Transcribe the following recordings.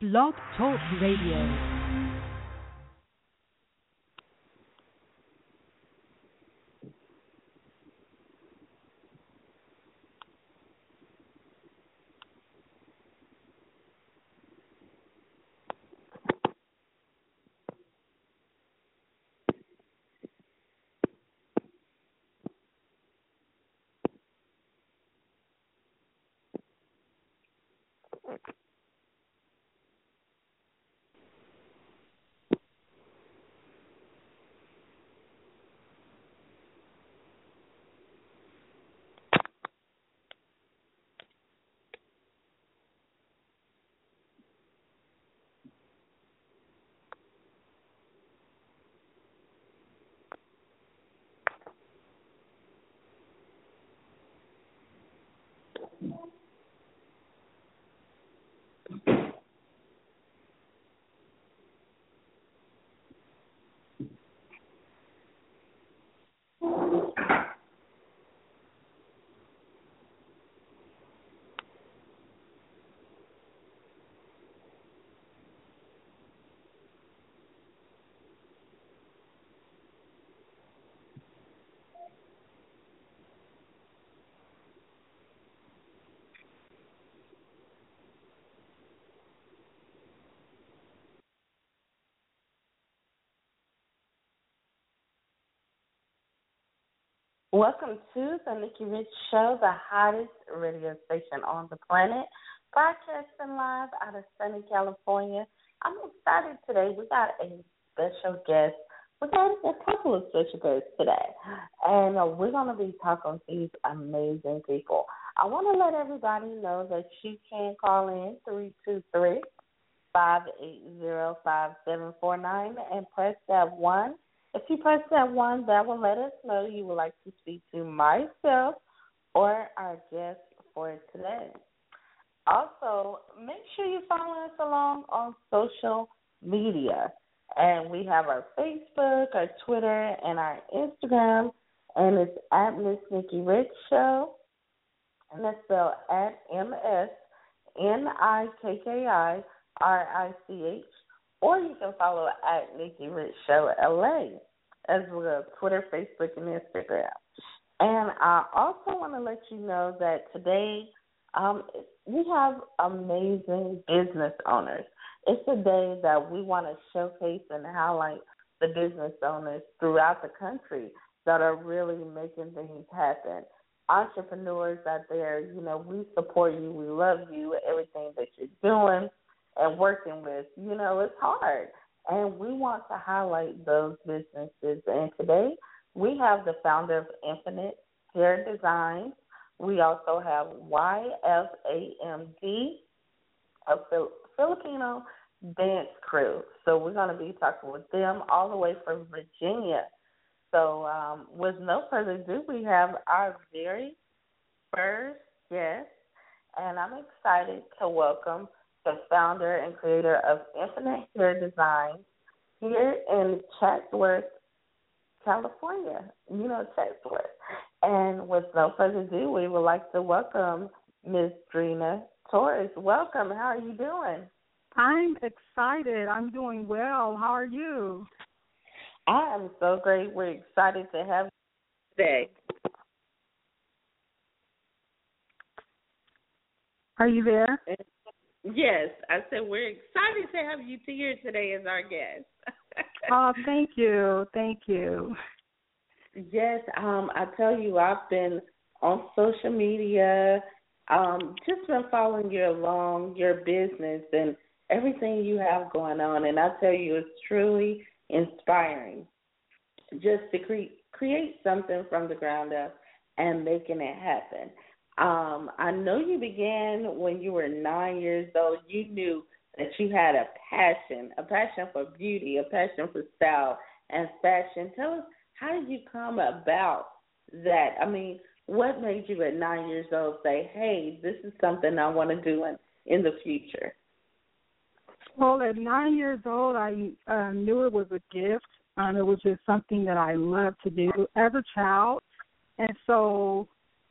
Blog Talk Radio. Welcome to the Nikki Rich Show, the hottest radio station on the planet, broadcasting live out of sunny California. I'm excited today. We got a special guest. We got a couple of special guests today, and uh, we're going to be talking to these amazing people. I want to let everybody know that you can call in three two three five eight zero five seven four nine and press that one if you press that one, that will let us know you would like to speak to myself or our guest for today. Also, make sure you follow us along on social media. And we have our Facebook, our Twitter, and our Instagram. And it's at Miss Nikki Rich Show. And that's spelled at M S N I K K I R I C H or you can follow at Nikki Rich Show LA as well Twitter, Facebook, and Instagram. And I also want to let you know that today um, we have amazing business owners. It's a day that we want to showcase and highlight the business owners throughout the country that are really making things happen. Entrepreneurs out there, you know, we support you, we love you, everything that you're doing and working with. You know, it's hard. And we want to highlight those businesses. And today we have the founder of Infinite Hair Designs. We also have YFAMD, a Filipino dance crew. So we're going to be talking with them all the way from Virginia. So um, with no further ado, we have our very first guest, and I'm excited to welcome the founder and creator of Infinite Hair Design here in Chatsworth, California. You know Chatsworth. And with no further ado, we would like to welcome Ms. Drina Torres. Welcome. How are you doing? I'm excited. I'm doing well. How are you? I am so great. We're excited to have you today. Are you there? Yes, I said we're excited to have you here today as our guest. oh, thank you, thank you. Yes, um, I tell you, I've been on social media, um, just been following you along your business and everything you have going on, and I tell you, it's truly inspiring. Just to cre- create something from the ground up and making it happen. Um, I know you began when you were nine years old. You knew that you had a passion, a passion for beauty, a passion for style and fashion. Tell us, how did you come about that? I mean, what made you at nine years old say, hey, this is something I want to do in, in the future? Well, at nine years old, I uh, knew it was a gift. Um, it was just something that I loved to do as a child. And so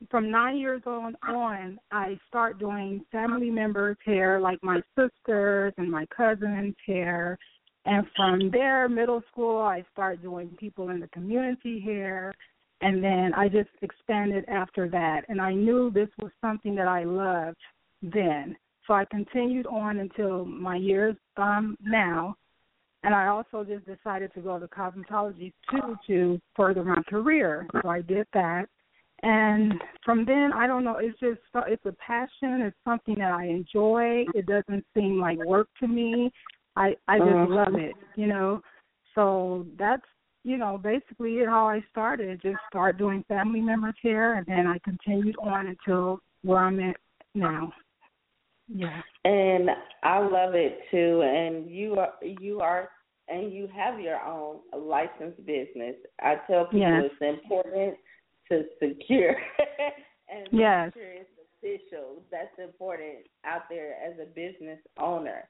from nine years on on, I start doing family members' hair, like my sisters and my cousins' hair. And from there, middle school, I start doing people in the community hair. And then I just expanded after that. And I knew this was something that I loved then. So I continued on until my years um, now. And I also just decided to go to cosmetology too to further my career. So I did that and from then i don't know it's just it's a passion it's something that i enjoy. It doesn't seem like work to me. I i just uh-huh. love it you know? So that's you know basically how i started just start doing family members here and then i continued on until where i'm at now. Yeah. And i love it too and you are you are and you have your own licensed business. I tell people yes. it's important to secure and yes. sure it's official. That's important out there as a business owner.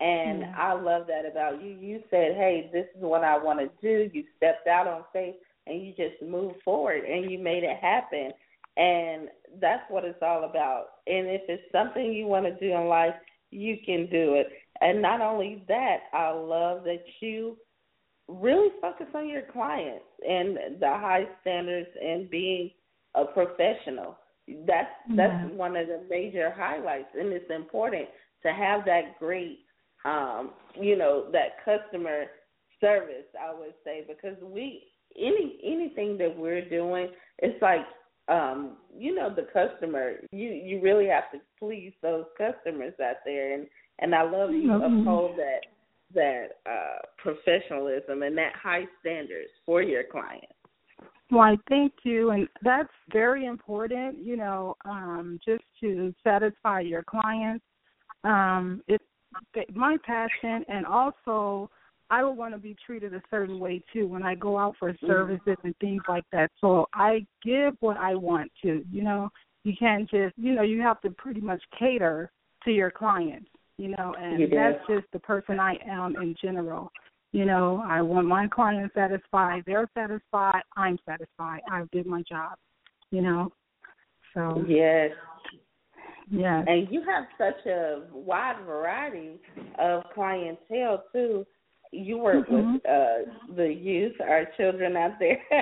And yeah. I love that about you. You said, "Hey, this is what I want to do." You stepped out on faith and you just moved forward and you made it happen. And that's what it's all about. And if it's something you want to do in life, you can do it. And not only that, I love that you really focus on your clients and the high standards and being a professional. That's that's yeah. one of the major highlights, and it's important to have that great, um, you know, that customer service. I would say because we any anything that we're doing, it's like um, you know the customer. You you really have to please those customers out there, and and I love you mm-hmm. uphold that that uh, professionalism and that high standards for your clients. Why, thank you. And that's very important, you know, um, just to satisfy your clients. Um, it's my passion, and also I would want to be treated a certain way too when I go out for mm-hmm. services mm-hmm. and things like that. So I give what I want to, you know. You can't just, you know, you have to pretty much cater to your clients you know, and that's just the person I am in general. You know, I want my clients satisfied, they're satisfied, I'm satisfied. I did my job, you know. So Yes. Yes. And you have such a wide variety of clientele too. You work mm-hmm. with uh the youth, our children out there.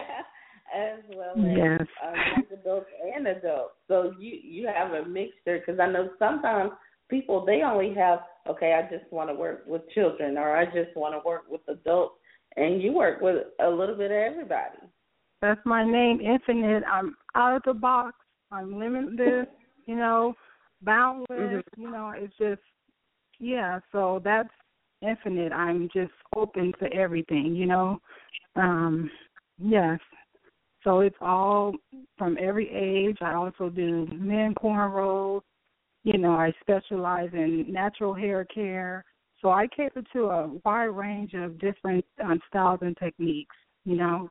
as well as yes. uh, adults and adults. So you you have a mixture because I know sometimes people they only have okay, I just want to work with children or I just want to work with adults, and you work with a little bit of everybody. That's my name, Infinite. I'm out of the box. I'm limitless. you know, boundless. Mm-hmm. You know, it's just yeah. So that's infinite. I'm just open to everything. You know, um, yes. So it's all from every age. I also do men cornrows, you know, I specialize in natural hair care. So I cater to a wide range of different um, styles and techniques, you know.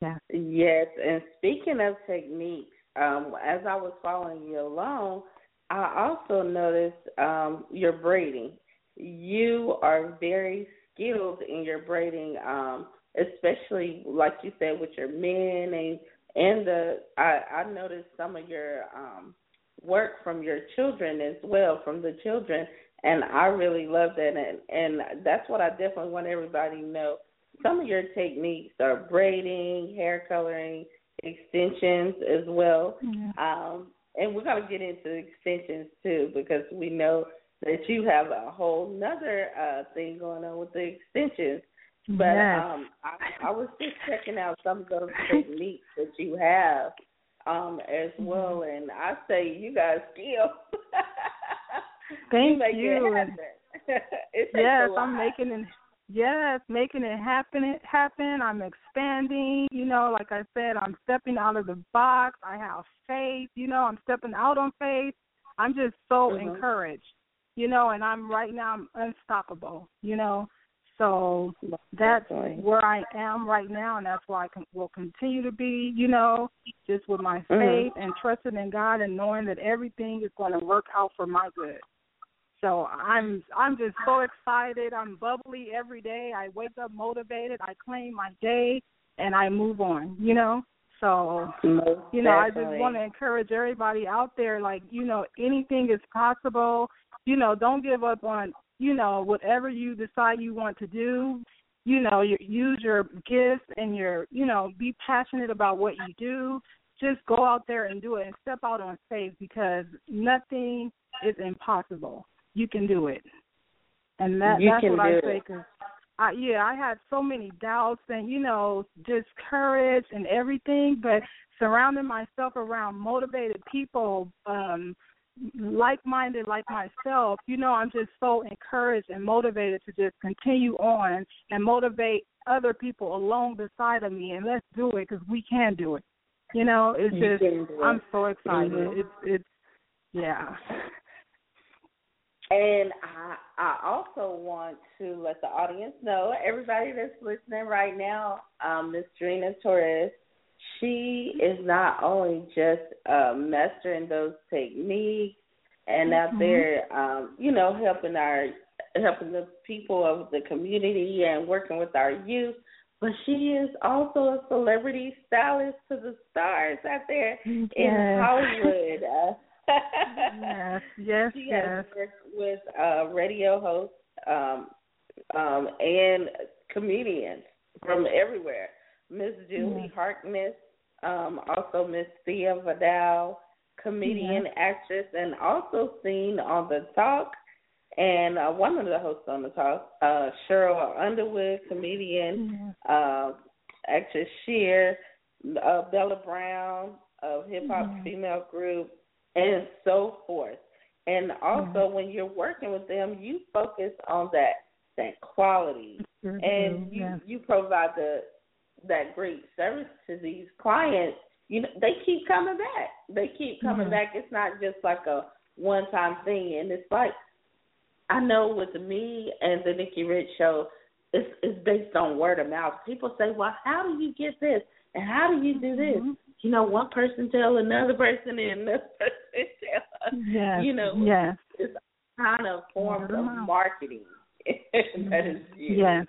Yeah. Yes, and speaking of techniques, um, as I was following you along, I also noticed um, your braiding. You are very skilled in your braiding, um, especially like you said with your men and and the I, I noticed some of your um work from your children as well, from the children, and I really love that, and and that's what I definitely want everybody to know. Some of your techniques are braiding, hair coloring, extensions as well, yeah. um, and we're gonna get into extensions too because we know that you have a whole nother uh, thing going on with the extensions. But yes. um, I, I was just checking out some of those techniques that you have um as mm-hmm. well and I say you guys skill. Thank you. you. It yes, I'm making it yes, making it happen it happen. I'm expanding, you know, like I said, I'm stepping out of the box. I have faith, you know, I'm stepping out on faith. I'm just so mm-hmm. encouraged. You know, and I'm right now I'm unstoppable, you know. So that's where I am right now, and that's where I can, will continue to be. You know, just with my mm-hmm. faith mm-hmm. and trusting in God and knowing that everything is going to work out for my good. So I'm I'm just so excited. I'm bubbly every day. I wake up motivated. I claim my day and I move on. You know. So, Most you know, I just want to encourage everybody out there, like, you know, anything is possible. You know, don't give up on, you know, whatever you decide you want to do. You know, you, use your gifts and your, you know, be passionate about what you do. Just go out there and do it and step out on faith because nothing is impossible. You can do it. And that You that's what I say cause I, yeah, I had so many doubts and you know discouraged and everything, but surrounding myself around motivated people, um, like-minded like myself, you know, I'm just so encouraged and motivated to just continue on and motivate other people along beside of me, and let's do it because we can do it. You know, it's You just it. I'm so excited. Mhm. It's it's yeah. And I, I also want to let the audience know, everybody that's listening right now, um, Miss Drina Torres, she is not only just uh, mastering those techniques and out Mhm. there, um, you know, helping our helping the people of the community and working with our youth, but she is also a celebrity stylist to the stars out there in Hollywood. Uh, yes, yes, she yes. has worked with uh, radio hosts um, um, and comedians from everywhere. Miss Julie. Harkness, um, also Miss Thea Vidale, comedian, actress, and also seen on The Talk. And uh, one of the hosts on The Talk, uh, Sheryl Underwood, comedian, Yeah. uh, actress Sheer, uh, Bella Brown of Hip Hop. Female Group, and so forth. And also, when you're working with them, you focus on that that quality, Sure and do, you you provide the that great service to these clients. You know, they keep coming back. They keep coming Mhm. back. It's not just like a one time thing, and it's like I know with me and the Nikki Rich show, it's it's based on word of mouth. People say, "Well, how do you get this? And how do you do this?" Mhm. You know, one person tell another person, and another person tell. Yes. You know, Yes. it's kind of forms Word of marketing that is used. Yes.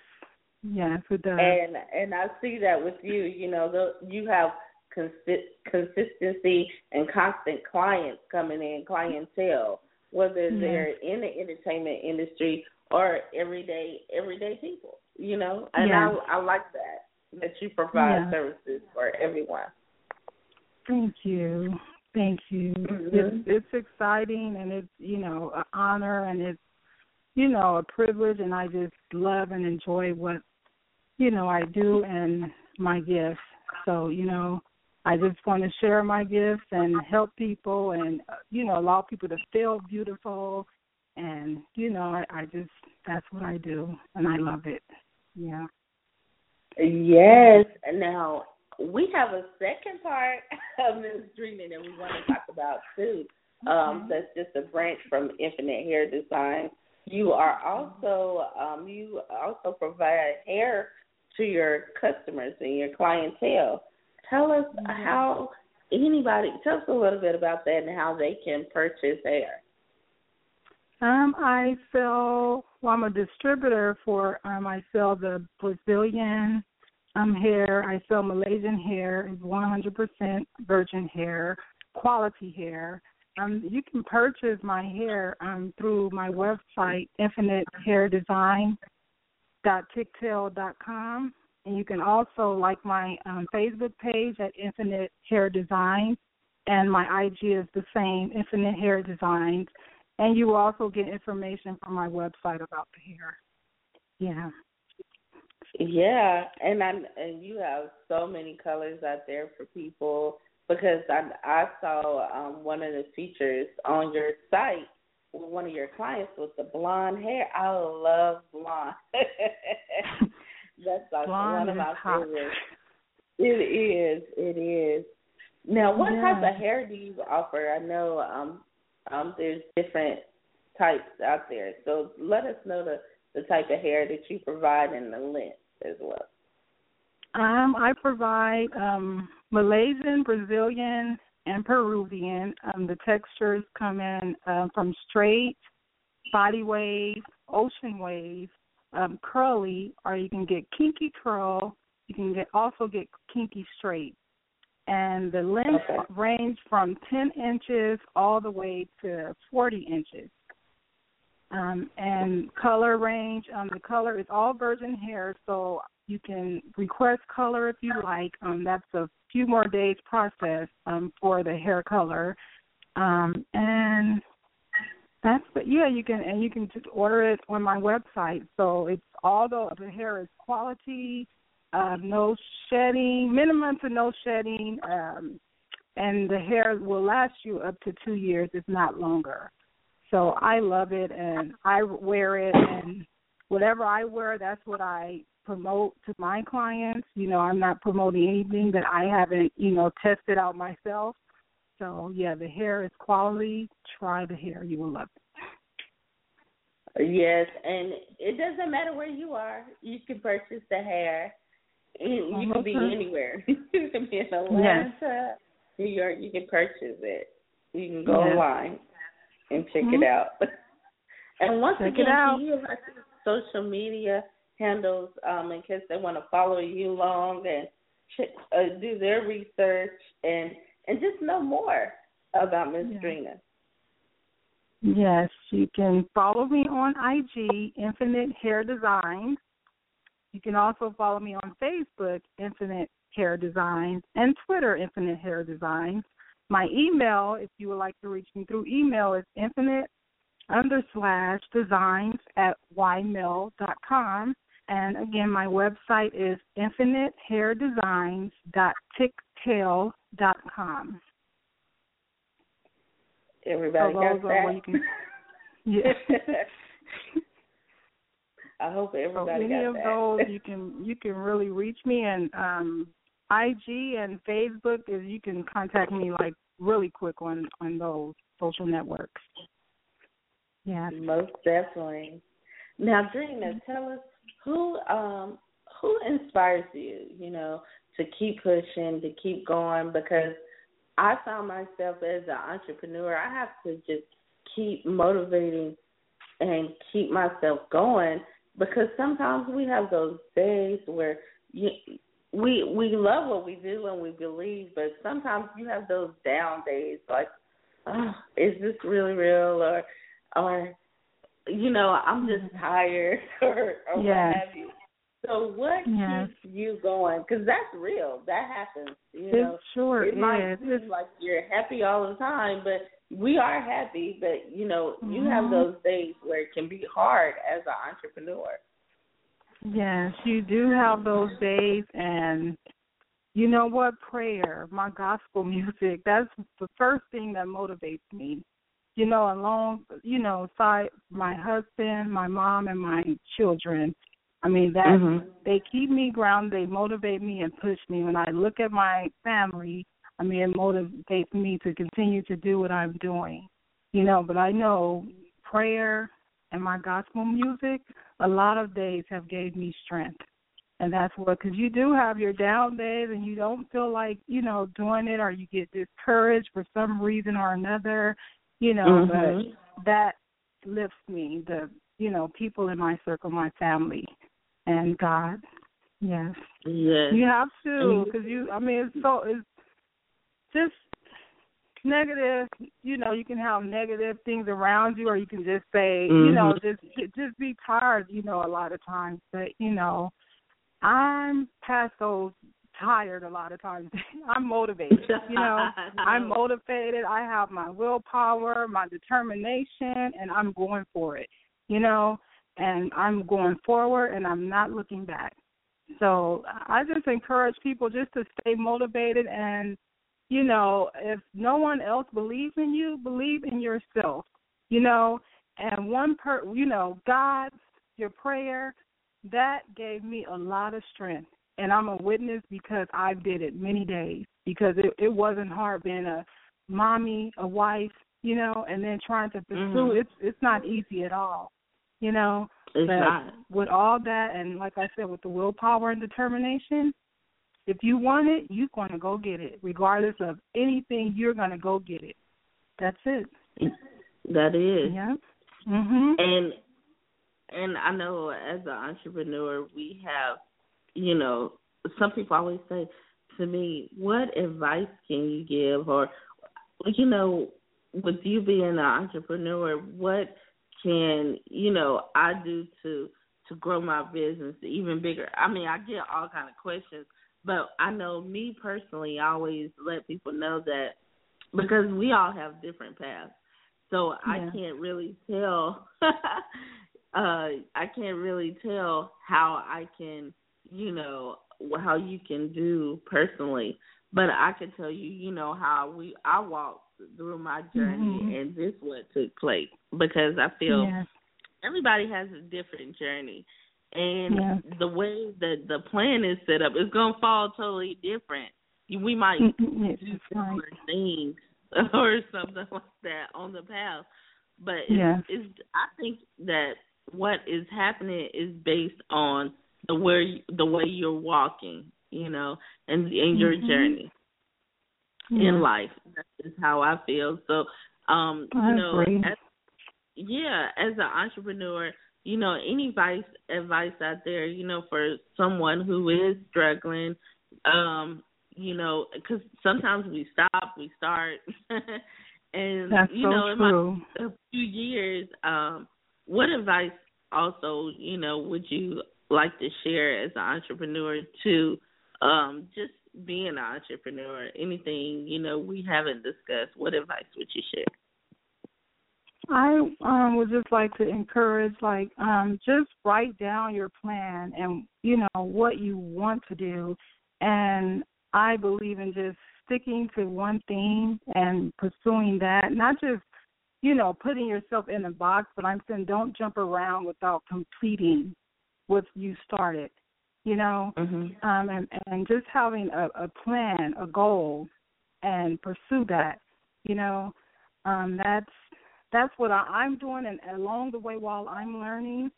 Yes, it does. And and I see that with you. You know, the, you have consi- consistency and constant clients coming in, clientele, whether Yes. they're in the entertainment industry or everyday everyday people. You know, and Yes. I I like that that you provide Yeah. services for everyone. Thank you. Thank you. Mhm. It's it's exciting and it's, you know, an honor and it's you know, a privilege and I just love and enjoy what you know, I do and my gifts. So, you know, I just want to share my gifts and help people and uh, you know, allow people to feel beautiful and you know, I, I just that's what I do and I love it. Yeah. Yes. Now we have a second part of Ms. Drina that we want to talk about too. Um, that's just a branch from Infinite Hair Design. You are also um, you also provide hair to your customers and your clientele. Tell us how anybody tell us a little bit about that and how they can purchase hair. Um, I sell. Well, I'm a distributor for. Um, I sell the Brazilian um hair. I sell Malaysian hair. It's 100% virgin hair, quality hair. Um, you can purchase my hair um through my website, infinitehairdesign.tictail.com, and you can also like my um, Facebook page at Infinite Hair Designs, and my IG is the same, Infinite Hair Designs. And you will also get information from my website about the hair. Yeah. Yeah, and I and you have so many colors out there for people because I I saw um one of the features on your site one of your clients with the blonde hair. I love blonde. That's like Blonde one of my hot. favorites. It is. It is. Now, what Yeah. type of hair do you offer? I know um um there's different types out there. So let us know the the type of hair that you provide and the length as well. Um, I provide um, Malaysian, Brazilian, and Peruvian. Um, the textures come in um, from straight, body wave, ocean wave, um, curly, or you can get kinky curl. You can get also get kinky straight. and the length Okay. range from 10 inches all the way to 40 inches. Um, and color range, um, the color is all virgin hair, so you can request color if you like. Um, that's a few more days process um, for the hair color, um, and that's but yeah, you can and you can just order it on my website. So it's all the the hair is quality, uh, no shedding, minimum to no shedding, um, and the hair will last you up to two years, if not longer. So I love it and I wear it and whatever I wear, that's what I promote to my clients. You know, I'm not promoting anything that I haven't, you know, tested out myself. So yeah, the hair is quality. Try the hair, you will love it. Yes, and it doesn't matter where you are. You can purchase the hair. You you can be uh-huh. anywhere. you can be in Atlanta, New York. You can purchase it. You can go Yes. online and check Mhm. it out. and once Check again, out. you have social media handles um, in case they want to follow you along and check, uh, do their research and and just know more about Miss Yeah. Drina. Yes, you can follow me on IG, Infinite Hair Designs. You can also follow me on Facebook, Infinite Hair Designs, and Twitter, Infinite Hair Designs. My email, if you would like to reach me through email, is infinite under slash designs at ymail dot com. And again, my website is infinitehairdesigns.tictail dot com. Everybody So got that. can- Yeah. I hope So everybody any got of that. those you can you can really reach me and um IG and Facebook is you can contact me like really quick on on those social networks. Yeah. Most definitely. Now, Drina, tell us who um who inspires you, you know, to keep pushing, to keep going because I found myself as an entrepreneur, I have to just keep motivating and keep myself going because sometimes we have those days where you we we love what we do and we believe, but sometimes you have those down days like, oh, is this really real or or you know, I'm just tired or, or Yes. what have you. So what Yes. keeps you going? Because that's real. That happens. You know, sure it might seem It's, like you're happy all the time, but we are happy. But you know, you have Mhm. those days where it can be hard as an entrepreneur. Yes, you do have those days and you know what? Prayer, my gospel music, that's the first thing that motivates me. You know, along you know, side my husband, my mom and my children. I mean that Mhm. they keep me grounded, they motivate me and push me. When I look at my family, I mean it motivates me to continue to do what I'm doing. You know, but I know prayer and my gospel music, a lot of days have gave me strength. And that's what, because you do have your down days and you don't feel like, you know, doing it or you get discouraged for some reason or another, you know, Mhm. but that lifts me, the, you know, people in my circle, my family, and God. Yes. Yes. You have to, because you, I mean, it's so, it's just negative, you know, you can have negative things around you or you can just say, you know, Mhm. just just be tired, you know, a lot of times. But, you know, I'm past those tired a lot of times. I'm motivated, you know. I'm motivated. I have my willpower, my determination, and I'm going for it, you know. And I'm going forward, and I'm not looking back. So I just encourage people just to stay motivated, and you know, if no one else believes in you, believe in yourself, you know. And one per, you know, God, your prayer, that gave me a lot of strength and I'm a witness because I did it many days because it it wasn't hard being a mommy, a wife, you know, and then trying to pursue Mhm. it's it's not easy at all, you know. It's but not. with all that and like I said, with the willpower and determination, if you want it, you're gonna go get it. Regardless of anything, you're gonna go get it. That's it. That is. Yeah. Mhm. And and I know as an entrepreneur we have, you know, some people always say to me, what advice can you give, or you know, with you being an entrepreneur, what can you know I do to to grow my business even bigger? I mean, I get all kind of questions, but I know me personally, I always let people know that because we all have different paths. So yeah. I can't really tell uh I can't really tell how I can, you know, how you can do personally. But I can tell you, you know, how we I walked through my journey mm-hmm. and this what took place because I feel yeah. everybody has a different journey. And yeah. the way that the plan is set up is gonna fall totally different. We might mm-hmm. do similar things or something like that on the path. But it's, yeah. it's I think that what is happening is based on the where the way you're walking, you know, and in your mm-hmm. journey yeah. in life. That is how I feel. So, um, I you know, as, yeah, as an entrepreneur, you know, any advice advice out there, you know, for someone who is struggling, um, you know, because sometimes we stop, we start, and That's you so know, true. in my a few years, um, what advice also, you know, would you like to share as an entrepreneur to um just being an entrepreneur? Anything, you know, we haven't discussed, what advice would you share? I um would just like to encourage like um just write down your plan and you know what you want to do. And I believe in just sticking to one thing and pursuing that, not just, you know, putting yourself in a box, but I'm saying don't jump around without completing what you started, you know, mm-hmm. um, and, and just having a, a plan, a goal, and pursue that, you know, um, that's that's what I, I'm doing, and along the way while I'm learning,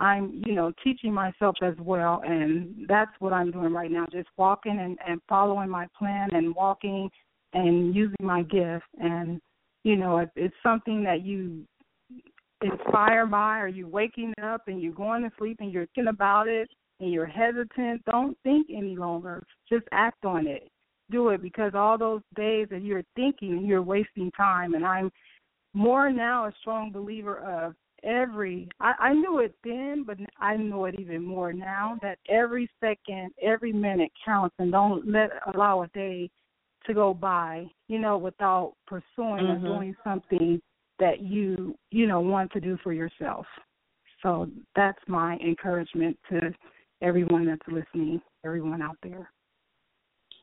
I'm, you know, teaching myself as well, and that's what I'm doing right now. Just walking and, and following my plan and walking and using my gift. And you know, it, it's something that you inspire by, or you're waking up and you're going to sleep and you're thinking about it and you're hesitant. Don't think any longer. Just act on it. Do it because all those days that you're thinking, you're wasting time. And I'm more now a strong believer of every I, I knew it then, but I know it even more now that every second, every minute counts, and don't let allow a day to go by, you know, without pursuing mm-hmm. or doing something that you you know want to do for yourself. So that's my encouragement to everyone that's listening, everyone out there.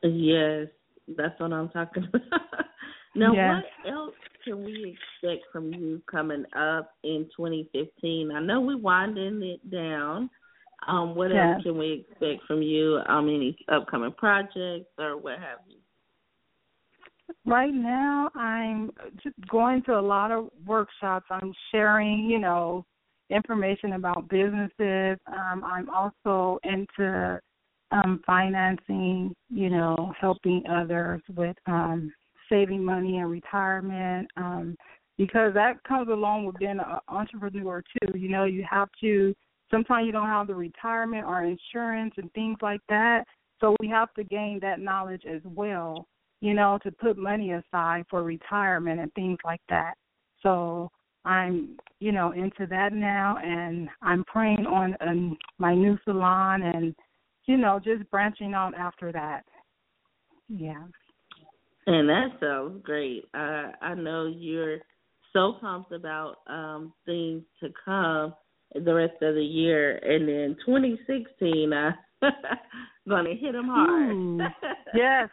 Yes, that's what I'm talking about. Now, yes. what else can we expect from you coming up in 2015? I know we're winding it down. Um, what yes. else can we expect from you? Um, any upcoming projects or what have you? Right now, I'm just going to a lot of workshops. I'm sharing, you know, information about businesses. Um, I'm also into um, financing, you know, helping others with um, saving money and retirement um, because that comes along with being an entrepreneur too. You know, you have to sometimes you don't have the retirement or insurance and things like that. So we have to gain that knowledge as well, you know, to put money aside for retirement and things like that. So I'm, you know, into that now and I'm praying on um, my new salon and, you know, just branching out after that. Yeah. And that sounds great. I I know you're so pumped about um things to come the rest of the year, and then 2016, I gonna hit them hard. Ooh, yes,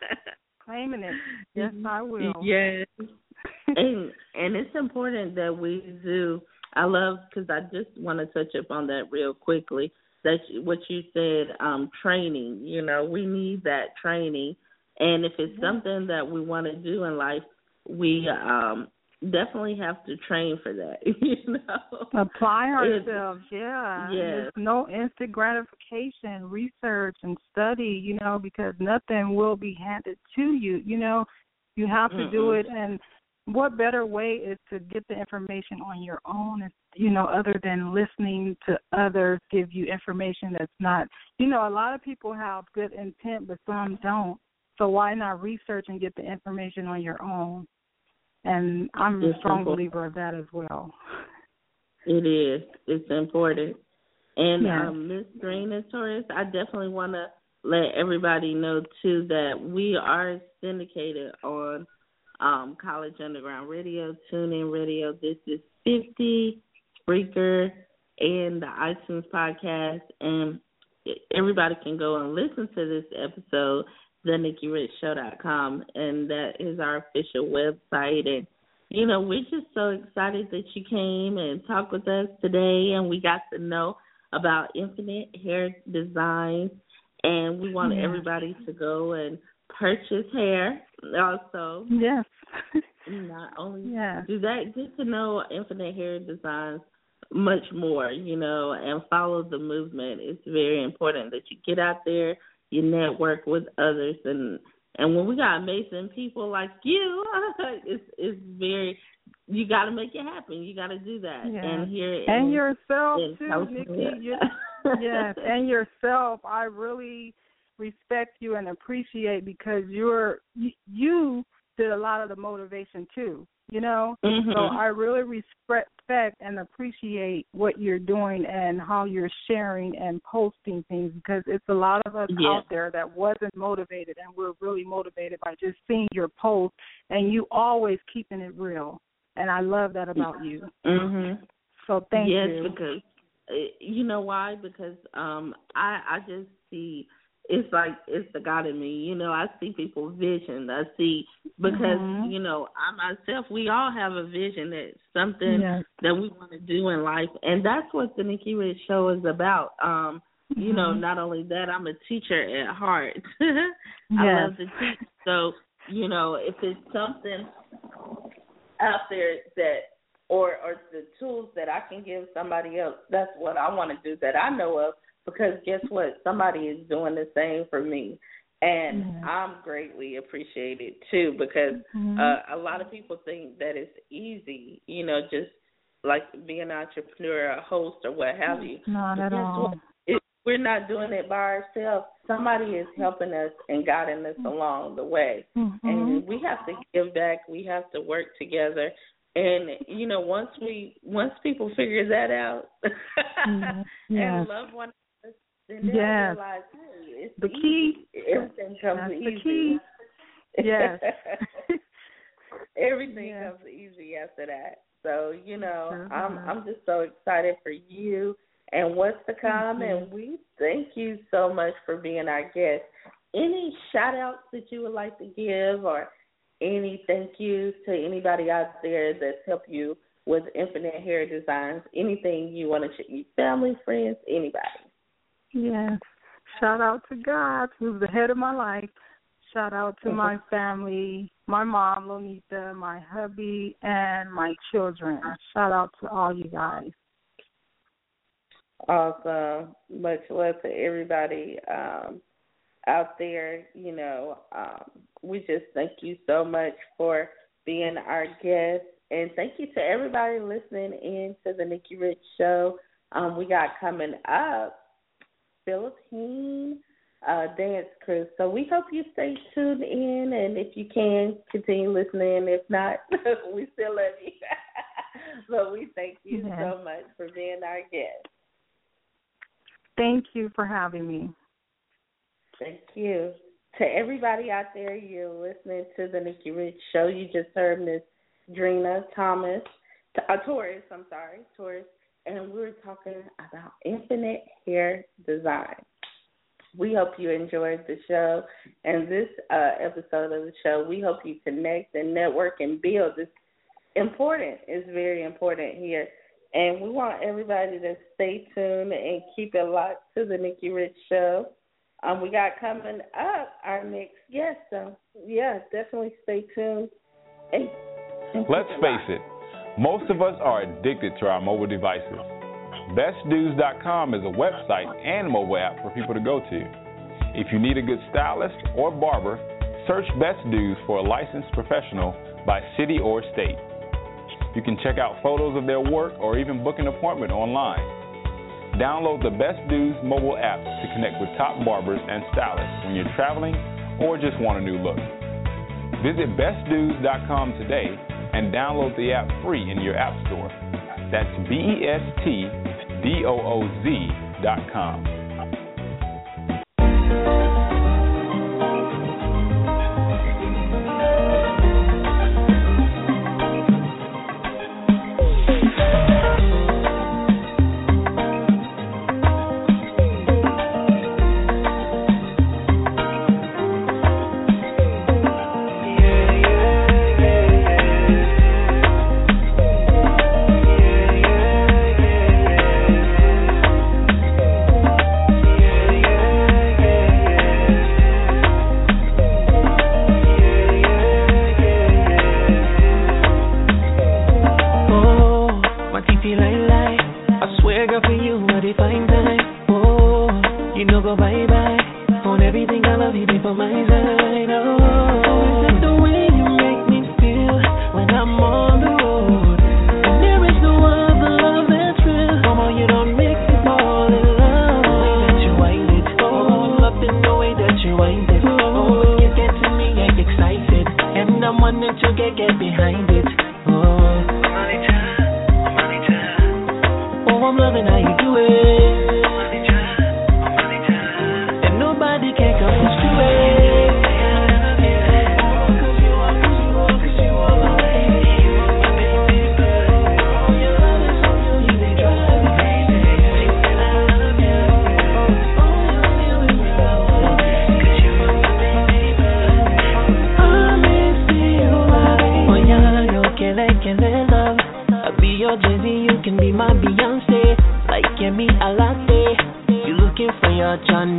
claiming it. Yes, I will. Yes, and and it's important that we do. I love because I just want to touch up on that real quickly. That what you said, um, training. You know, we need that training and if it's something that we want to do in life, we um definitely have to train for that. you know, apply ourselves. It's, yeah. There's no instant gratification. Research and study. You know, because nothing will be handed to you. You know, you have to Mm-mm. do it. And what better way is to get the information on your own? You know, other than listening to others give you information that's not. You know, a lot of people have good intent, but some don't So why not research and get the information on your own? And I'm it's a strong important. believer of that as well. It is. It's important. And Yes. um, Miss Drina Torres, I definitely want to let everybody know too that we are syndicated on um, College Underground Radio, TuneIn Radio. This is 50, Spreaker, and the iTunes podcast. And everybody can go and listen to this episode, thenikkirichshow.com, and that is our official website. And you know, we're just so excited that you came and talked with us today, and we got to know about Infinite Hair Designs, and we want Yeah. everybody to go and purchase hair. Also, Yes. not only yeah. do that, get to know Infinite Hair Designs much more, you know, and follow the movement. It's very important that you get out there, you network with others, and and when we got amazing people like you, it's it's very you got to make it happen. You got to do that. Yeah. And here And in, yourself in too, Nikki. Yes, and yourself. I really respect you and appreciate because you're you, you did a lot of the motivation too. You know, Mhm. so I really respect and appreciate what you're doing and how you're sharing and posting things because it's a lot of us Yeah. out there that wasn't motivated and we're really motivated by just seeing your post and you always keeping it real. And I love that about you. Mhm. So thank yes, you. because uh, you know why? Because um I I just see it's like it's the God in me. You know, I see people vision. I see because Mhm. you know I myself we all have a vision that something Yes. that we want to do in life, and that's what the Nikki Rich Show is about. Um, you know, Mhm. not only that, I'm a teacher at heart. I Yes. love to teach. So, you know, if it's something out there that or or the tools that I can give somebody else, that's what I want to do that I know of because guess what? Somebody is doing the same for me. And Mhm. I'm greatly appreciated too because Mhm. uh, a lot of people think that it's easy, you know, just like being an entrepreneur, a host, or what have you. Not But at all. It, we're not doing it by ourselves. Somebody is helping us and guiding us along the way. Mhm. And we have to give back. We have to work together. And you know, once we once people figure that out Mhm. Yes. and love one then they'll Yes. realize, hey, it's The easy. key. Everything comes That's easy. the key. Yes. Everything Yes. comes easy after that. So, you know, I'm. I'm just so excited for you and what's to come you. and we thank you so much for being our guest. Any shout outs that you would like to give or any thank yous to anybody out there that's helped you with Infinite Hair Designs, anything you want to share, your family, friends, anybody. Yes. Shout out to God, who's the head of my life. Shout out to my family, my mom, Lonita, my hubby, and my children. Shout out to all you guys. Awesome. Much love to everybody um, out there. You know, um, we just thank you so much for being our guest. And thank you to everybody listening in to the Nikki Rich Show. Um, we got coming up Philippine uh, dance crew. So we hope you stay tuned in, and if you can, continue listening. If not, we still love you. but we thank you so much for being our guest. Thank you for having me. Thank you. To everybody out there, you're listening to the Nikki Rich Show. You just heard Miss Drina Thomas, uh, Torres, I'm sorry, Torres, and we're talking about infinite hair design. We hope you enjoyed the show and this uh, episode of the show. We hope you connect and network and build. It's important. It's very important here. And we want everybody to stay tuned and keep it locked to the Nikki Rich Show. Um, we got coming up our next guest. So yeah, definitely stay tuned. And, and Let's keep face it, most of us are addicted to our mobile devices. BestDoos.com is a website and mobile app for people to go to. If you need a good stylist or barber, search Best Doos for a licensed professional by city or state. You can check out photos of their work or even book an appointment online. Download the Best Doos mobile app to connect with top barbers and stylists when you're traveling or just want a new look. Visit bestdoos.com today and download the app free in your app store. That's B E S T D O O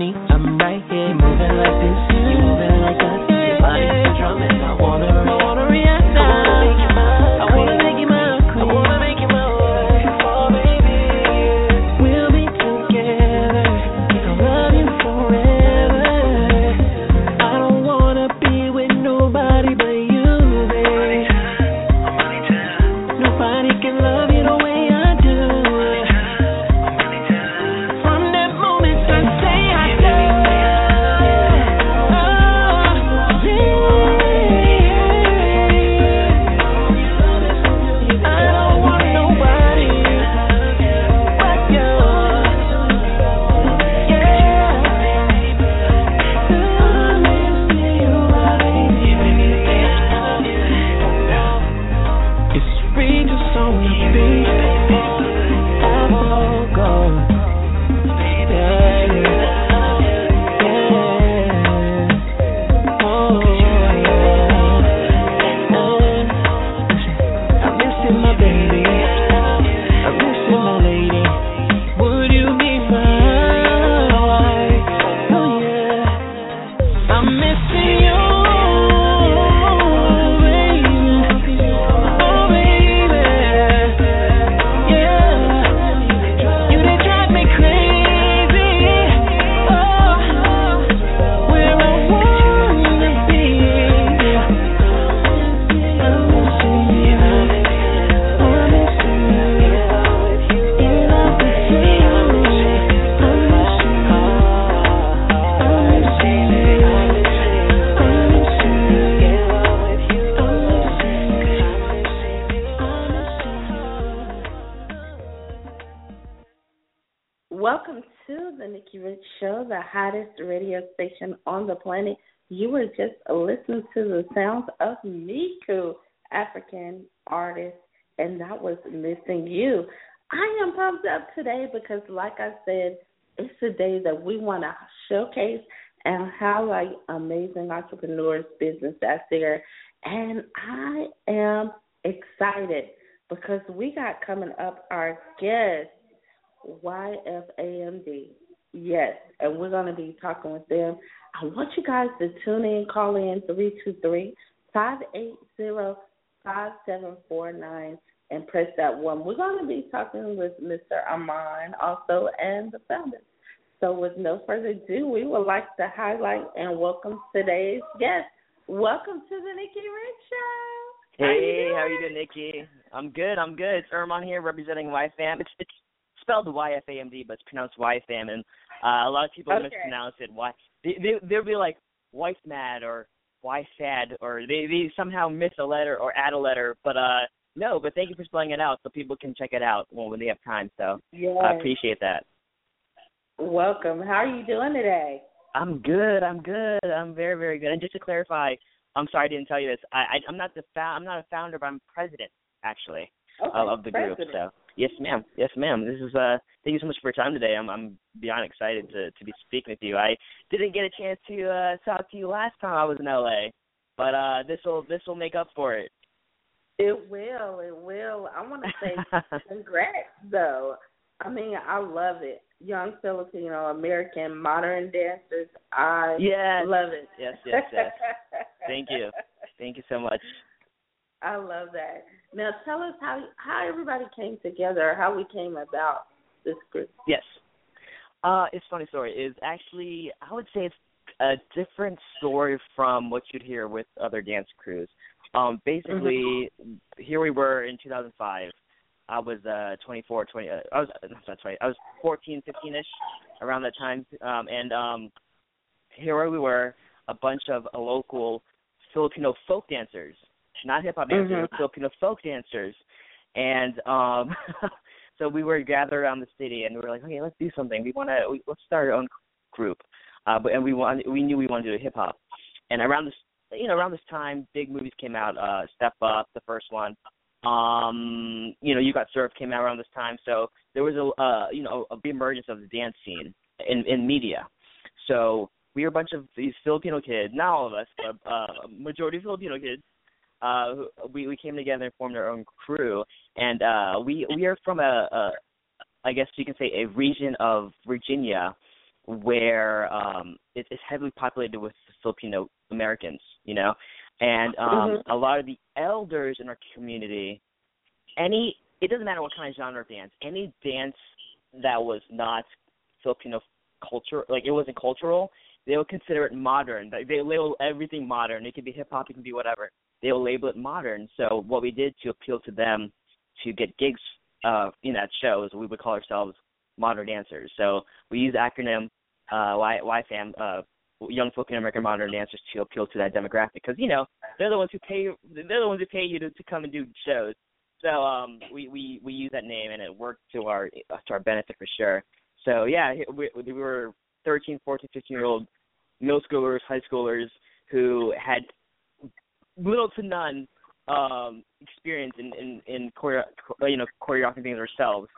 me, I'm right here. You moving like this, you moving like that. Your body's the drum I wanna roll. Z.com. just listening to the sounds of Miku, African artist, and that was Missing You. I am pumped up today because, like I said, it's a day that we want to showcase and highlight amazing entrepreneurs, business out there. And I am excited because we got coming up our guest, YFAMD. Yes, and we're going to be talking with them I want you guys to tune in, call in three two three five eight zero five seven four nine and press that one. We're going to be talking with Mr. Erman also and the founder. So with no further ado, we would like to highlight and welcome today's guest. Welcome to the Nikki Rich Show. Hey, how are you doing, Nikki? I'm good. I'm good. It's Erman here, representing YFAM. It's it's spelled YFAMD, but it's pronounced YFAM, and uh, a lot of people okay. mispronounce it. Why? They, they they'll be like wife mad or why sad or they they somehow miss a letter or add a letter, but uh no, but thank you for spelling it out so people can check it out when they have time. So yes. I appreciate that. Welcome. How are you doing today? I'm good. I'm good. I'm very very good. And just to clarify, I'm sorry I didn't tell you this. I, I I'm not the fa- I'm not a founder, but I'm president actually okay. of, of the president. group. So yes, ma'am. Yes, ma'am. This is uh thank you so much for your time today. I'm I'm beyond excited to to be speaking with you. I didn't get a chance to uh talk to you last time I was in LA, but uh this will this will make up for it. It will. It will. I want to say congrats though. I mean, I love it. Young Filipino American modern dancers. I yes. love it. Yes, yes, yes. Thank you. Thank you so much. I love that. Now tell us how how everybody came together, how we came about this group. Yes. Uh it's a funny story. Is actually I would say it's a different story from what you'd hear with other dance crews. Um basically mm-hmm. here we were in 2005 I was uh 24, 20. Uh, I was that's right. I was 14, 15ish around that time. Um and um here we were, a bunch of uh, local Filipino folk dancers, not hip hop dancers, mm-hmm. Filipino folk dancers, and um so we were gathered around the city and we were like, okay, let's do something. We want to we, let's start our own group, uh, but and we want we knew we wanted to do hip hop, and around this you know around this time, big movies came out. Uh, Step Up, the first one, um you know You Got Served came out around this time so there was a uh you know a big emergence of the dance scene in in media so we were a bunch of these filipino kids not all of us but uh majority of filipino kids uh we we came together and formed our own crew. And uh we we are from a, a i guess you can say a region of virginia where um it, it's heavily populated with filipino americans you know? And um mm-hmm. a lot of the elders in our community any it doesn't matter what kind of genre of dance any dance that was not filipino culture like it wasn't cultural they would consider it modern. Like they label everything modern. It could be hip hop it can be whatever they will label it modern so what we did to appeal to them to get gigs uh in that show is we would call ourselves modern dancers so we use the acronym uh y YFAM uh young Filipino American modern dancers to appeal to that demographic because you know they're the ones who pay they're the ones who pay you to, to come and do shows. So um we we we use that name and it worked to our to our benefit for sure. So yeah, we, we were 13, 14, 15 year old middle schoolers, high schoolers who had little to none um experience in in in choreo- you know choreographing things ourselves.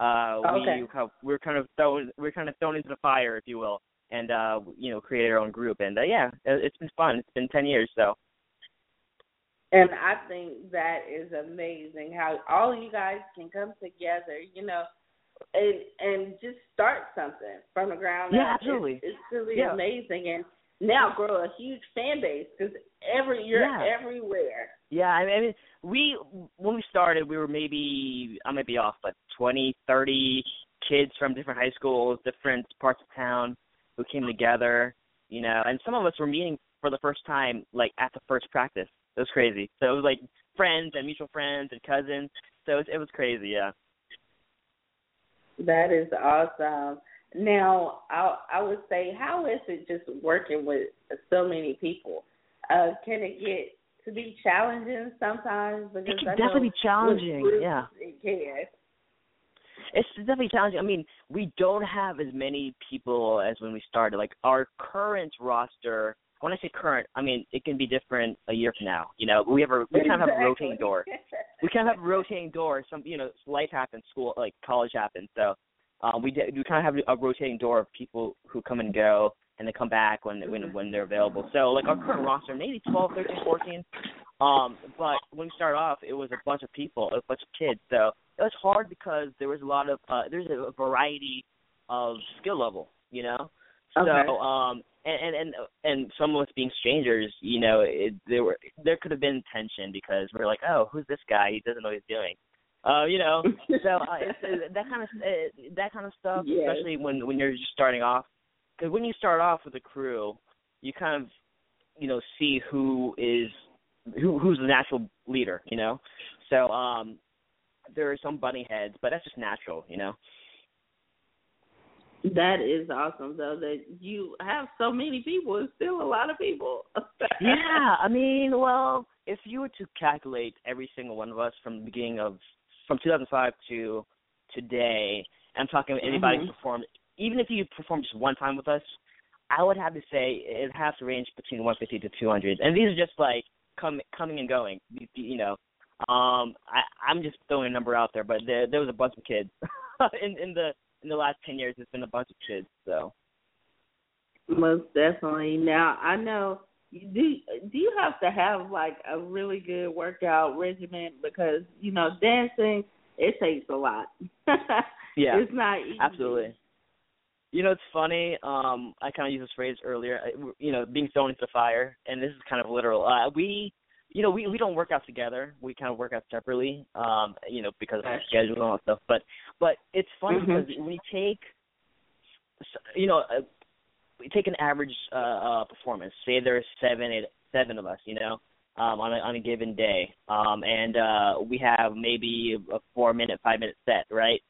Uh okay. we we were kind of thrown we are kind of thrown into the fire if you will and uh you know create our own group and uh, yeah it's been fun it's been 10 years so and I think that is amazing how all you guys can come together, you know, and and just start something from the ground yeah, up. absolutely. It's, it's really yeah. amazing, and now grow a huge fan base because every you're yeah. everywhere. Yeah, I mean, we when we started, we were maybe I might be off, but twenty, thirty kids from different high schools, different parts of town who came together, you know, and some of us were meeting for the first time like at the first practice. It was crazy. So it was like friends and mutual friends and cousins. So it was, it was crazy, yeah. That is awesome. Now, I I would say, how is it just working with so many people? Uh, can it get to be challenging sometimes? Because it can I definitely be challenging. groups, yeah, it can. It's definitely challenging. I mean, we don't have as many people as when we started. Like our current roster when I say current, I mean it can be different a year from now. You know, we have a we kind of have a rotating door. We kind of have a rotating door. Some you know, life happens, school like college happens. So um, we did, we kind of have a rotating door of people who come and go, and they come back when when when they're available. So like our current roster, maybe 12, 13, 14. Um, but when we started off, it was a bunch of people, a bunch of kids. So it was hard because there was a lot of uh, there's a variety of skill level. You know. Okay. So um and and and and some of us being strangers, you know, it, there were there could have been tension because we're like, oh, who's this guy? He doesn't know what he's doing. Uh, you know, so uh, it's, uh, that kind of uh, that kind of stuff, yes. especially when when you're just starting off. Because when you start off with a crew, you kind of, you know, see who is who who's the natural leader. You know, so um, there are some bunny heads, but that's just natural. You know. That is awesome, though. That you have so many people. It's still a lot of people. yeah, I mean, well, if you were to calculate every single one of us from the beginning of from 2005 to today, I'm talking about anybody mm-hmm. performed, even if you performed just one time with us, I would have to say it has to range between 150 to 200. And these are just like come, coming and going. You know, um, I, I'm just throwing a number out there, but there, there was a bunch of kids in, in the in the last 10 years. There's been a bunch of kids, so. Most definitely. Now I know do do you have to have like a really good workout regimen because you know dancing it takes a lot. yeah, it's not easy. absolutely. You know, it's funny. Um, I kind of used this phrase earlier. You know, being thrown into fire, and this is kind of literal. Uh, we, you know, we we don't work out together. We kind of work out separately. Um, you know, because of our schedule and all that stuff. But but it's funny mm-hmm. because when you take, you know, uh, we take an average uh, uh performance. Say there's seven, eight, seven of us, you know, um, on a on a given day, um, and uh, we have maybe a four minute, five minute set, right?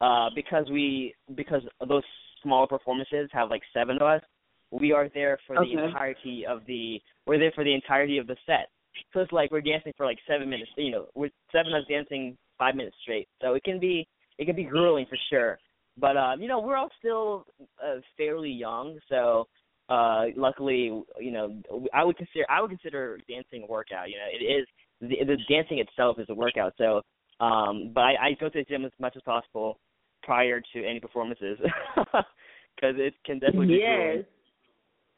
Uh, because we because those smaller performances have like seven of us, we are there for okay. the entirety of the we're there for the entirety of the set. So it's like we're dancing for like seven minutes. You know, we're seven of us dancing five minutes straight. So it can be it can be grueling for sure. But um, you know, we're all still uh, fairly young, so uh luckily, you know, I would consider I would consider dancing a workout. You know, it is the, the dancing itself is a workout. So, um, but I, I go to the gym as much as possible prior to any performances because it can definitely be yes.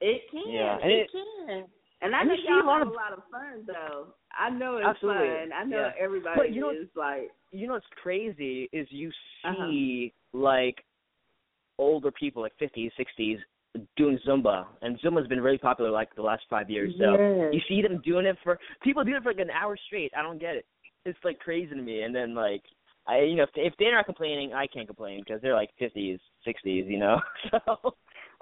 It can. Yeah, and it, it can. And I and know you see y'all a lot have of, a lot of fun though. I know it's absolutely. fun. I know yeah. everybody but you know, is like you know what's crazy is you Uh-huh. see uh-huh. like older people like 50s, 60s doing Zumba, and Zumba's been really popular like the last five years. So yes. you see them doing it for people doing it for like an hour straight. I don't get it. It's like crazy to me. And then like I, you know, if, if they're not complaining, I can't complain because they're like 50s, 60s, you know. so,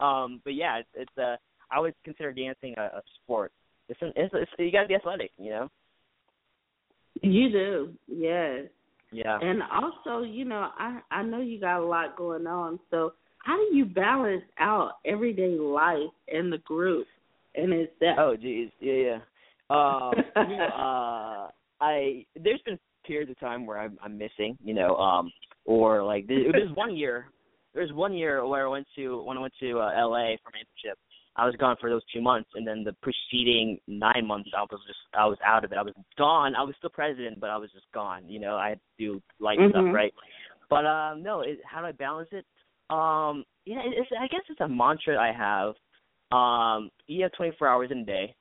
um, but yeah, it's, it's uh, I would consider dancing a, a sport. It's, an, it's, it's you got to be athletic, you know. You do, yes. Yeah. And also, you know, I I know you got a lot going on. So how do you balance out everyday life and the group and itself? Oh, geez, yeah, yeah. Um, you know, uh, I there's been periods of time where I'm I'm missing, you know, um, or like there, there's one year, there's one year where I went to when I went to uh, L.A. for my internship. I was gone for those two months, and then the preceding nine months, I was just I was out of it. I was gone. I was still president, but I was just gone. You know, I had to do life mm-hmm. stuff, right? But um, no, it, how do I balance it? Um, yeah, it's, I guess it's a mantra I have. Um, you have 24 hours in a day.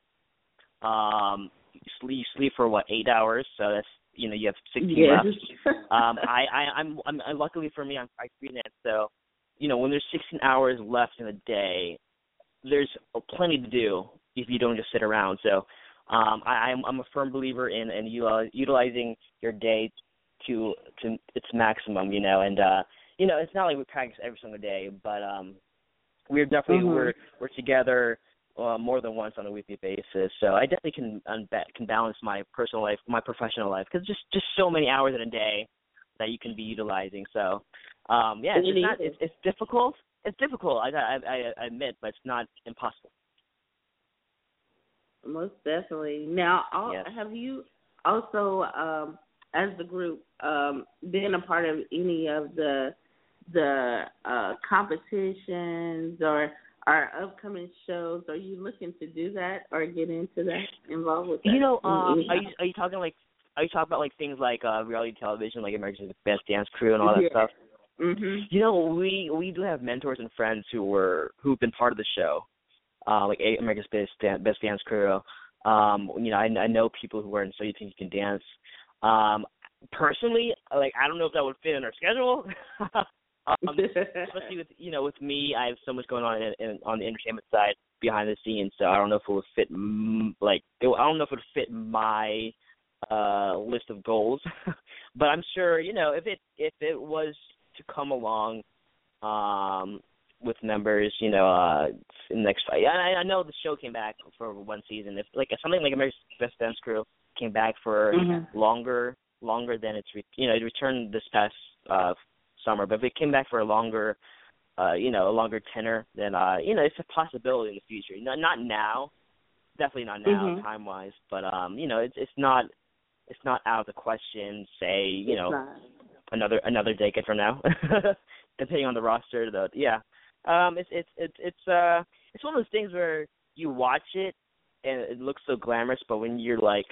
Um, you sleep, you sleep for what eight hours, so that's you know you have 16 yes. left. um, I, I I'm I'm luckily for me I'm I freelance, so you know when there's 16 hours left in a day, there's plenty to do if you don't just sit around. So um, I, I'm I'm a firm believer in in utilizing your day to to its maximum. You know, and uh, you know it's not like we practice every single day, but um, we're definitely mm-hmm. we're we're together uh, more than once on a weekly basis. So I definitely can unba- can balance my personal life, my professional life, because just just so many hours in a day that you can be utilizing. So um, yeah, it's, not it's, it's difficult it's difficult. I, I I admit, but it's not impossible. Most definitely. Now, all, yes. have you also, um, as the group, um, been a part of any of the the uh, competitions or our upcoming shows? Are you looking to do that or get into that, involved with that? You know, um, are you are you talking like are you talking about like things like uh, reality television, like America's Best Dance Crew and all that yeah. stuff? Mm-hmm. You know, we we do have mentors and friends who were who've been part of the show, uh, like America's Best Best Dance Crew. Um, you know, I, I know people who are in So You Think You Can Dance. Um, personally, like I don't know if that would fit in our schedule. um, especially with you know with me, I have so much going on in, in, on the entertainment side behind the scenes, so I don't know if it would fit. Like it, I don't know if it would fit my uh list of goals, but I'm sure you know if it if it was to come along um with members, you know, uh in the next fight. I, I know the show came back for one season. If like if something like America's Best Dance Crew came back for mm-hmm. longer longer than it's re- you know, it returned this past uh summer, but if it came back for a longer uh, you know, a longer tenor, then uh, you know, it's a possibility in the future. No, not now, definitely not now, Mhm. time wise, but um, you know, it's it's not it's not out of the question. Say, you It's know, not. Another another decade from now, depending on the roster. Though, yeah, um, it's it's it's it's uh it's one of those things where you watch it and it looks so glamorous, but when you're like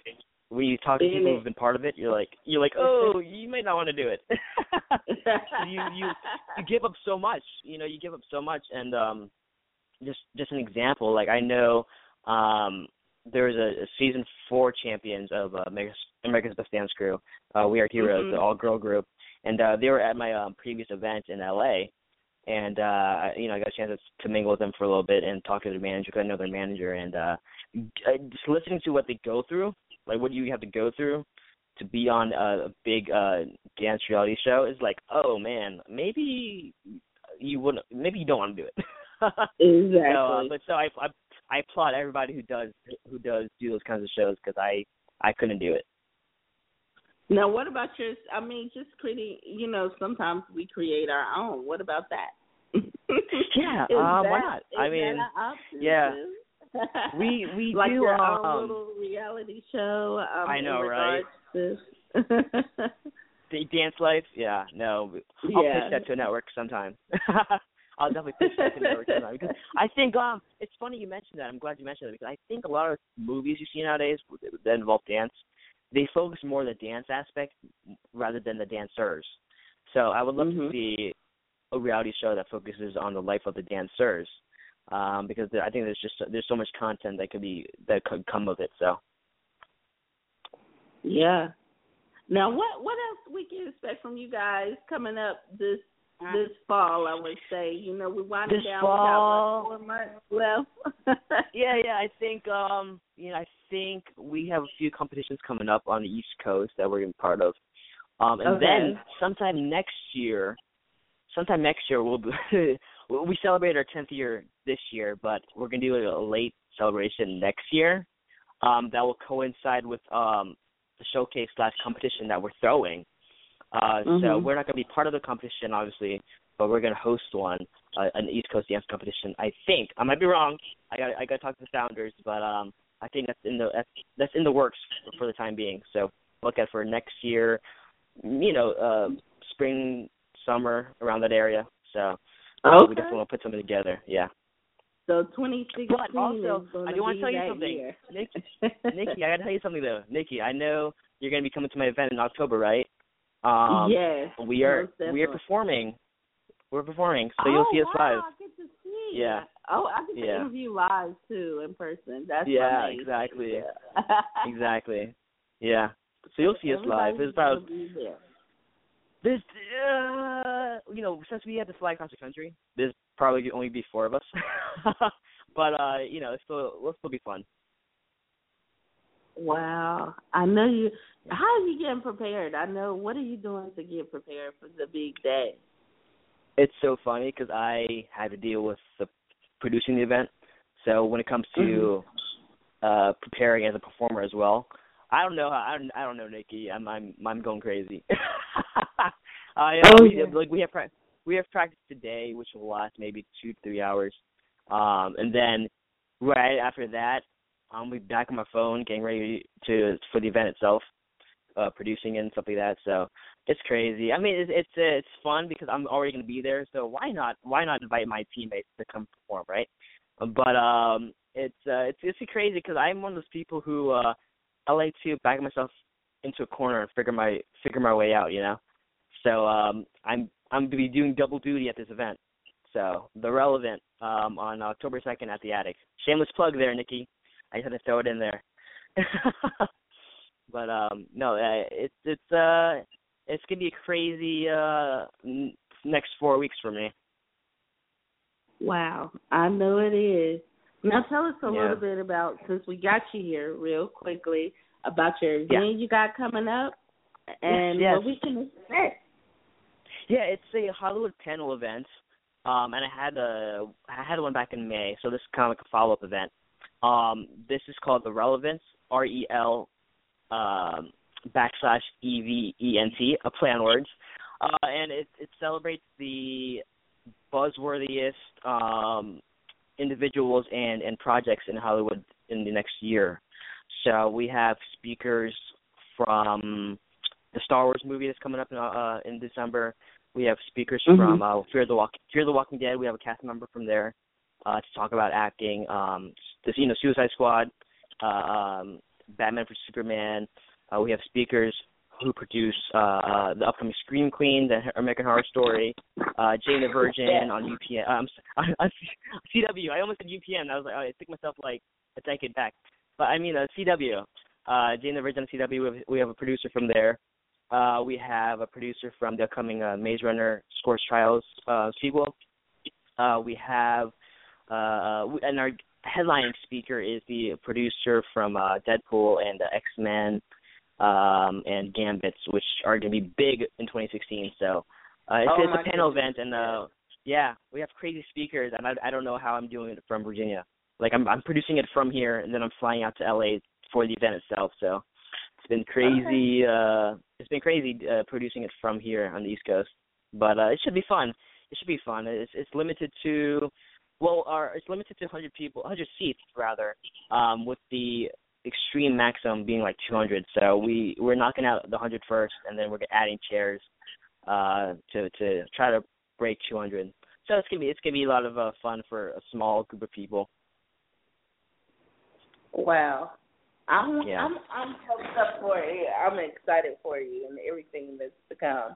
when you talk to people who've been part of it, you're like you're like oh you might not want to do it. you you you give up so much, you know, you give up so much, and um, just just an example, like I know um there was a, a season four champions of uh, America's, America's Best Dance Crew. Uh, we Are Heroes, Mhm. the all girl group, and uh, they were at my um, previous event in LA, and uh, you know I got a chance to mingle with them for a little bit and talk to their manager. know their manager, and uh, uh, just listening to what they go through, like what do you have to go through to be on a, a big uh dance reality show is like, oh man, maybe you wouldn't, maybe you don't want to do it. Exactly. So, uh, but so I, I I applaud everybody who does who does do those kinds of shows because I I couldn't do it. Now, what about your? I mean, just creating. You know, sometimes we create our own. What about that? Yeah, Is um, why not? I mean, yeah. We we like do your um, own little reality show. Um, I know, right? To... the dance life. Yeah, no, I'll yeah. pitch that to a network sometime. I'll definitely pitch that to a network sometime because I think um it's funny you mentioned that. I'm glad you mentioned that because I think a lot of movies you see nowadays that involve dance, they focus more on the dance aspect rather than the dancers. So I would love to Mhm. see a reality show that focuses on the life of the dancers. Um, because I think there's just there's so much content that could be that could come of it. So Yeah. Now, what what else we can expect from you guys coming up this this fall? I would say, you know, we're winding This down. fall? We got what, four months left. yeah, yeah. I think um you know, I think we have a few competitions coming up on the East Coast that we're gonna be part of. Um and Okay. then sometime next year sometime next year we'll be we celebrate our tenth year this year, but we're gonna do a late celebration next year. Um that will coincide with um the showcase slash competition that we're throwing. Uh so Mhm. we're not gonna be part of the competition obviously, but we're gonna host one, uh, an East Coast dance competition. I think I might be wrong. I got I got to talk to the founders, but um, I think that's in the that's, that's in the works for, for the time being. So look at for next year, you know, uh, spring, summer around that area. So uh, we Okay. definitely want to put something together. Yeah. So 2016 But also, is I to do want to tell you that something, year. Nikki. Nikki, I got to tell you something though. Nikki, I know you're going to be coming to my event in October, right? Um, yes. we are we are performing. We're performing, so oh, you'll see us wow, live. I get to see. Yeah. Oh, I get to Yeah. interview live too in person. That's Yeah, amazing. exactly. Yeah. Exactly. Yeah. So you'll see us live. It's about gonna be there. this. Uh, you know, since we had to fly across the country, there's probably only be four of us. but uh, you know, it's still it'll still be fun. Wow. I know you. How are you getting prepared? I know. What are you doing to get prepared for the big day? It's so funny because I had to deal with the producing the event. So when it comes to uh preparing as a performer as well, I don't know. how- I don't. I don't know, Nikki. I'm. I'm. I'm going crazy. I uh, Oh, we, yeah. like we have pra- we have practice today, which will last maybe two three hours, um, and then right after that, I'll be back on my phone getting ready to for the event itself, uh, producing and stuff like that. So it's crazy. I mean, it's it's uh, it's fun because I'm already going to be there. So why not why not invite my teammates to come perform, right? But um, it's uh, it's it's crazy because I'm one of those people who uh, I like to back myself into a corner and figure my figure my way out. You know, so um, I'm I'm going to be doing double duty at this event. So the Relevent um, on October second at the Attic. Shameless plug there, Nikki. I just had to throw it in there. but um, no, uh, it's it's uh it's gonna be a crazy uh next four weeks for me. Wow, I know it is. Now tell us a Yeah. little bit about since we got you here real quickly about your event Yeah. you got coming up and yes. what we can expect. Yeah, it's a Hollywood panel event. Um and I had a I had one back in May, so this is kind of like a follow up event. Um this is called the Relevance, R E L um backslash E V E N T, a play on words. Uh and it it celebrates the buzzworthiest um, individuals and and projects in Hollywood in the next year. So we have speakers from the Star Wars movie that's coming up in, uh, in December. We have speakers mm-hmm. from uh, Fear the Walk Fear the Walking Dead. We have a cast member from there uh, to talk about acting. Um, this you know Suicide Squad, uh, um, Batman for Superman. Uh, we have speakers who produce uh, uh, the upcoming Scream Queen, the American Horror Story, uh, Jane the Virgin on UPN. Um, on CW. I almost said UPN. I was like, I took myself like a decade back, but I mean uh, CW. Uh, Jane the Virgin on CW. We have, we have a producer from there. Uh, we have a producer from the upcoming uh, Maze Runner Scorch Trials uh, sequel. Uh, we have, uh, and our headlining speaker is the producer from uh, Deadpool and uh, X Men um, and Gambits, which are going to be big in 2016. So uh, it's, oh it's a panel goodness. event, and uh, yeah, we have crazy speakers, and I, I don't know how I'm doing it from Virginia. Like I'm I'm producing it from here, and then I'm flying out to LA for the event itself. So it's been crazy. Okay. Uh, it's been crazy uh, producing it from here on the East Coast, but uh, it should be fun. It should be fun. It's it's limited to well, our it's limited to 100 people, 100 seats rather, um, with the extreme maximum being like 200. So we we're knocking out the 100 first, and then we're adding chairs uh, to to try to break 200. So it's gonna be it's gonna be a lot of uh, fun for a small group of people. Wow, I'm yeah. I'm I'm hyped up for you. I'm excited for you and everything that's to come.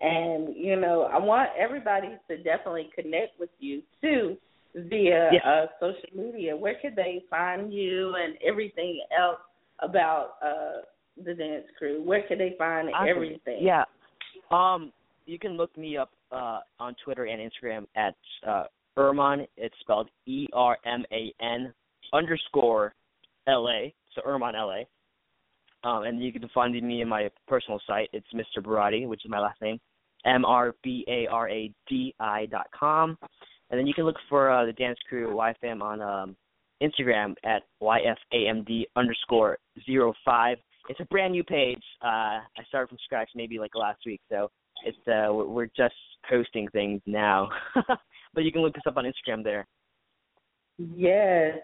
And you know, I want everybody to definitely connect with you too via uh, social media. Where could they find you and everything else about uh, the dance crew? Where could they find awesome. everything? Yeah, um, you can look me up uh, on Twitter and Instagram at uh, Erman. It's spelled E R M A N underscore L A. So Erman L A. Um, and you can find me in my personal site. It's Mr. Baradi, which is my last name, M R B A R A D I dot com. And then you can look for uh, the dance crew YFAM on um, Instagram at YFAMD underscore zero five. It's a brand new page. Uh, I started from scratch maybe like last week, so it's uh, we're just posting things now. but you can look us up on Instagram there. Yes,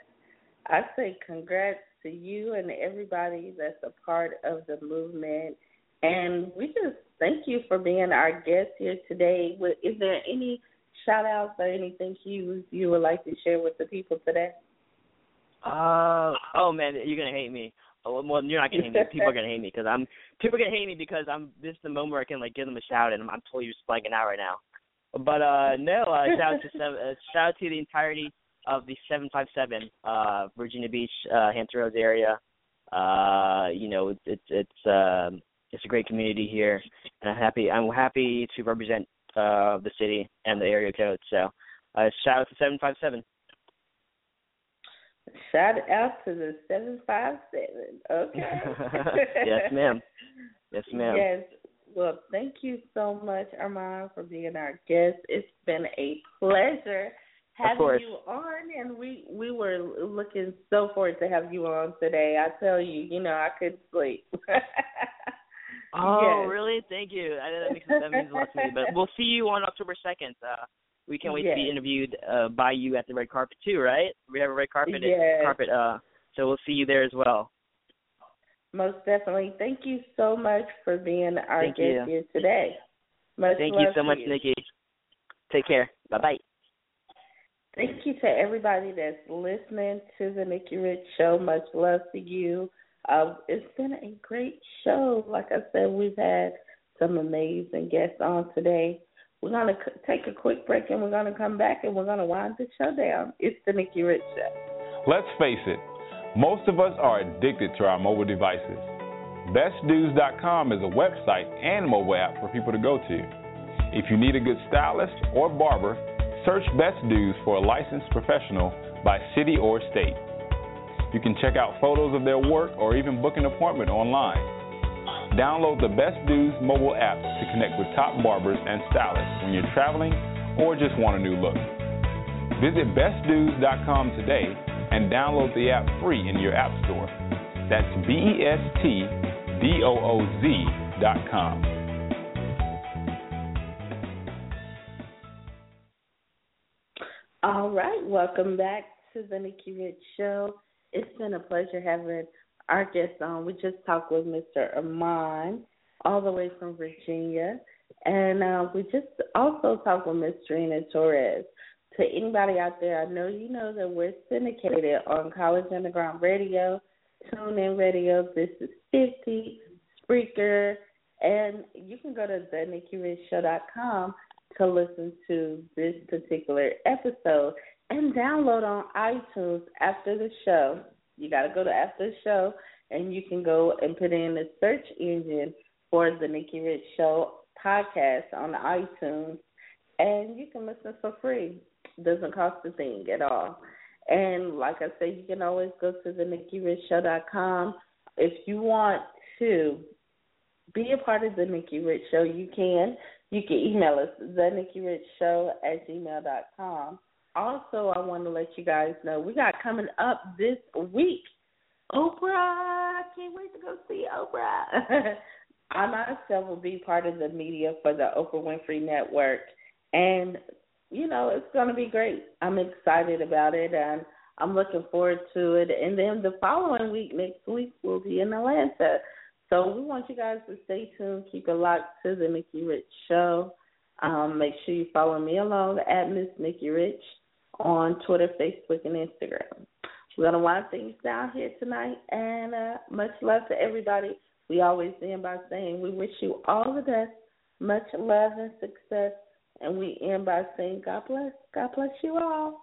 I say congrats to you and everybody that's a part of the movement. And we just thank you for being our guest here today. Is there any shout outs or anything you you would like to share with the people today? Uh oh man, you're gonna hate me. Oh, well, you're not gonna hate me. People are gonna hate me because I'm people are gonna hate me because I'm this is the moment where I can like give them a shout and I'm, I'm totally just blanking out right now. But uh no, uh, shout out to uh, shout out to the entirety of the 757 uh Virginia Beach, uh Hampton Roads area. Uh you know, it's it's um it's a great community here and I'm happy I'm happy to represent uh, the city and the area code. So uh, shout out to 757. Shout out to the 757. Okay. yes, ma'am. Yes, ma'am. Yes. Well, thank you so much, Erman, for being our guest. It's been a pleasure having you on, and we we were looking so forward to have you on today. I tell you, you know, I couldn't sleep. Oh, yes. really? Thank you. I know that makes that means a lot to me. But we'll see you on October second. Uh, we can't wait yes. to be interviewed uh, by you at the red carpet too, right? We have a red carpet. Yes. Carpet. Uh, so we'll see you there as well. Most definitely. Thank you so much for being our Thank guest you. here today. Much Thank you so much, you. Nikki. Take care. Bye bye. Thank you to everybody that's listening to the Nikki Rich Show. Much love to you. Uh, it's been a great show. Like I said, we've had some amazing guests on today. We're going to c- take a quick break and we're going to come back and we're going to wind the show down. It's the Nikki Rich Show. Let's face it, most of us are addicted to our mobile devices. BestDoos.com is a website and mobile app for people to go to. If you need a good stylist or barber, search Best Doos for a licensed professional by city or state. You can check out photos of their work or even book an appointment online. Download the Best Doos mobile app to connect with top barbers and stylists when you're traveling or just want a new look. Visit bestdoos.com today and download the app free in your app store. That's B E S T D O O Z.com. All right, welcome back to the Nikki Rich Show. It's been a pleasure having our guest on. We just talked with Mr. Erman, all the way from Virginia, and uh, we just also talked with Ms. Drina Torres. To anybody out there, I know you know that we're syndicated on College Underground Radio, TuneIn Radio. This is 50, Spreaker, and you can go to thenikkirichshow.com to listen to this particular episode and download on iTunes after the show. You got to go to after the show and you can go and put in the search engine for the Nikki Rich Show podcast on iTunes and you can listen for free. Doesn't cost a thing at all. And like I said, you can always go to the NikkiRichShow.com. If you want to be a part of the Nikki Rich Show, you can. You can email us, the Nikki Rich Show at gmail.com. Also, I want to let you guys know we got coming up this week. Oprah, I can't wait to go see Oprah. I myself will be part of the media for the Oprah Winfrey Network, and you know it's going to be great. I'm excited about it, and I'm looking forward to it. And then the following week, next week, we'll be in Atlanta. So we want you guys to stay tuned, keep it locked to the Nikki Rich Show. Um, make sure you follow me along at Miss Nikki Rich on Twitter, Facebook, and Instagram. We're gonna wind things down here tonight, and uh, much love to everybody. We always end by saying we wish you all the best, much love and success, and we end by saying God bless. God bless you all.